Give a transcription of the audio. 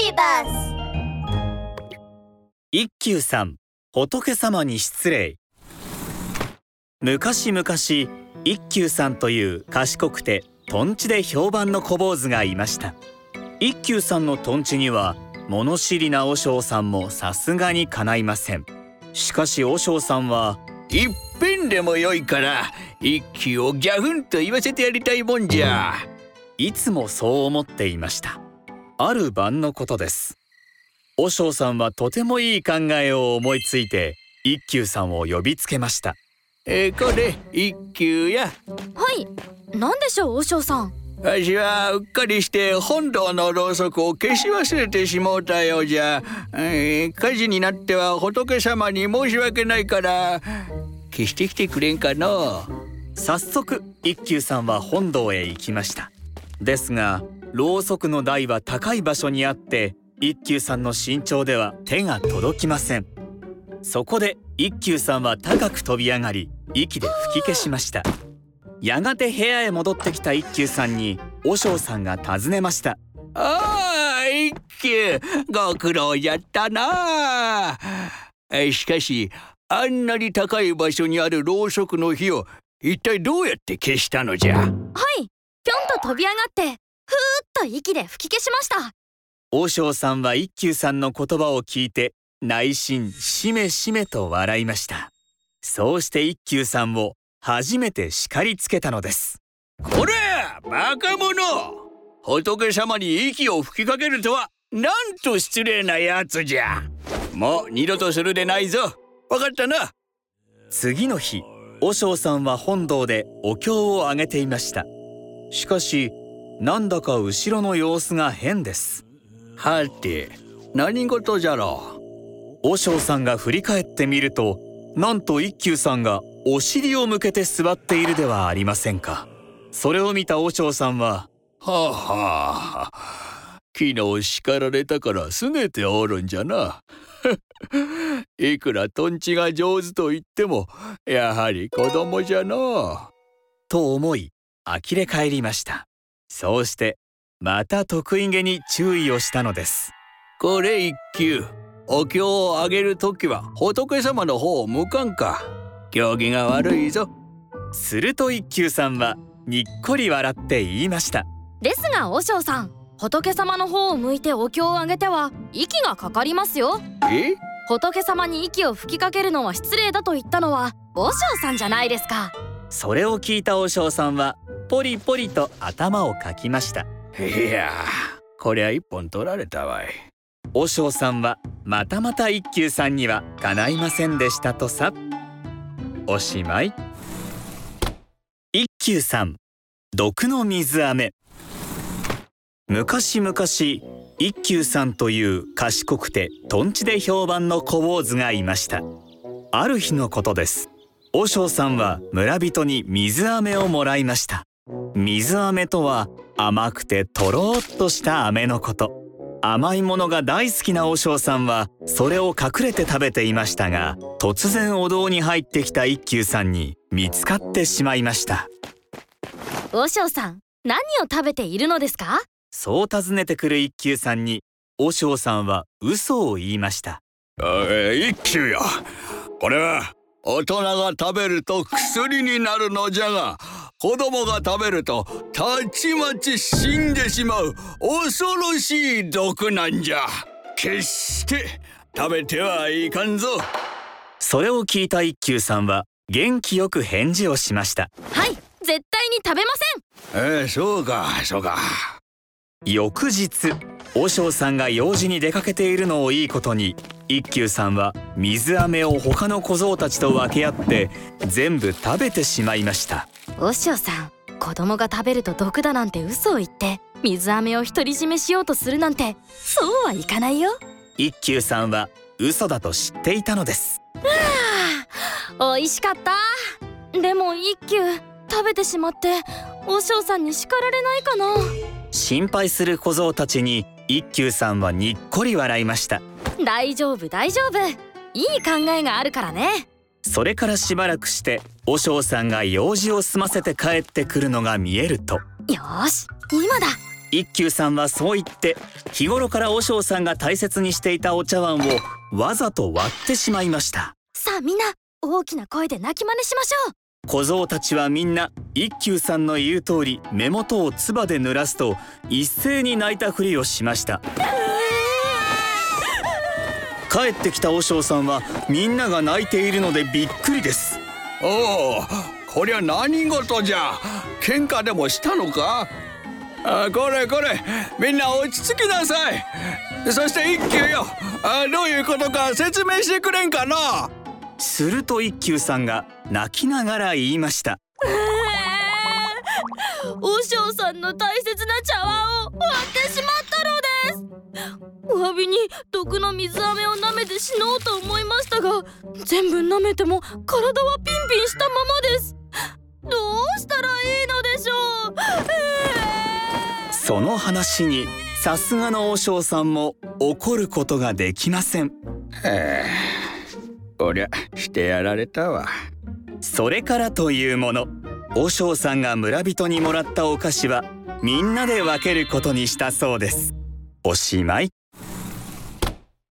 ビバス一休さん仏様に失礼。昔々一休さんという賢くてとんちで評判の小坊主がいました。一休さんのとんちには物知りな和尚さんもさすがにかないません。しかし和尚さんは一遍でもよいから一休をギャフンと言わせてやりたいもんじゃ。いつもそう思っていましたある晩のことです。和尚さんはとてもいい考えを思いついて一休さんを呼びつけました。えー、これ一休や。はい。何でしょう和尚さん。わしはうっかりして本堂のろうそくを消し忘れてしもうたようじゃ、えー、火事になっては仏様に申し訳ないから消してきてくれんかの早速一休さんは本堂へ行きました。ですがろうそくの台は高い場所にあって一休さんの身長では手が届きません。そこで一休さんは高く飛び上がり息で吹き消しました。やがて部屋へ戻ってきた一休さんに和尚さんが尋ねました。ああ一休ご苦労じゃったな。しかしあんなに高い場所にあるろうそくの火を一体どうやって消したのじゃ？はいぴょんと飛び上がって。ふーっと息で吹き消しました。和尚さんは一休さんの言葉を聞いて内心しめしめと笑いました。そうして一休さんを初めて叱りつけたのです。これバカ者。仏様に息を吹きかけるとはなんと失礼なやつじゃ。もう二度とするでないぞ。わかったな。次の日和尚さんは本堂でお経をあげていました。しかしなんだか後ろの様子が変です。はて何事じゃろ？う和尚さんが振り返ってみるとなんと一休さんがお尻を向けて座っているではありませんか。それを見た和尚さんははあはあ昨日叱られたから拗ねておるんじゃな。いくらとんちが上手と言ってもやはり子供じゃのと思い呆れ返りましたそうしてまた得意げに注意をしたのです。これ一休お経をあげるときは仏様の方を向かんか。行儀が悪いぞ。すると一休さんはにっこり笑って言いました。ですが和尚さん仏様の方を向いてお経をあげては息がかかりますよ。え？仏様に息を吹きかけるのは失礼だと言ったのは和尚さんじゃないですか。それを聞いた和尚さんはポリポリと頭をかきました。いやこりゃ一本取られたわい。和尚さんはまたまた一休さんにはかないませんでしたとさ。おしまい。一休さん毒の水飴。昔々一休さんという賢くてとんちで評判の小坊主がいました。ある日のことです。和尚さんは村人に水飴をもらいました水飴とは甘くてとろーっとした飴のこと。甘いものが大好きな和尚さんはそれを隠れて食べていましたが突然お堂に入ってきた一休さんに見つかってしまいました。和尚さん何を食べているのですか？そう尋ねてくる一休さんに和尚さんは嘘を言いました。一休よ。これは大人が食べると薬になるのじゃが子供が食べるとたちまち死んでしまう恐ろしい毒なんじゃ。決して食べてはいかんぞ。それを聞いた一休さんは元気よく返事をしました。はい絶対に食べません。えー、そうかそうか翌日和尚さんが用事に出かけているのをいいことに一休さんは水飴を他の小僧たちと分け合って全部食べてしまいました。和尚さん子供が食べると毒だなんて嘘を言って水飴を独り占めしようとするなんてそうはいかないよ。一休さんは嘘だと知っていたのです。あ美味しかった。でも一休食べてしまって和尚さんに叱られないかな心配する小僧たちに一休さんはにっこり笑いました。大丈夫大丈夫。いい考えがあるからね。それからしばらくして和尚さんが用事を済ませて帰ってくるのが見えると。よし今だ。一休さんはそう言って日頃から和尚さんが大切にしていたお茶碗をわざと割ってしまいました。さあみんな大きな声で泣き真似しましょう小僧たちはみんな一休さんの言う通り目元を唾で濡らすと一斉に泣いたふりをしました。帰ってきた和尚さんはみんなが泣いているのでびっくりです。おおこりゃ何事じゃ。喧嘩でもしたのか？あこれこれみんな落ち着きなさい。そして一休よ。あどういうことか説明してくれんかな？すると一休さんが泣きながら言いました。和尚さんの大切な茶碗を割ってしまったのです。お詫びに毒の水飴を舐めて死のうと思いましたが全部舐めても体はピンピンしたままです。どうしたらいいのでしょう。その話にさすがの和尚さんも怒ることができませんおりゃしてやられたわ。それからというもの和尚さんが村人にもらったお菓子はみんなで分けることにしたそうです。おしまい。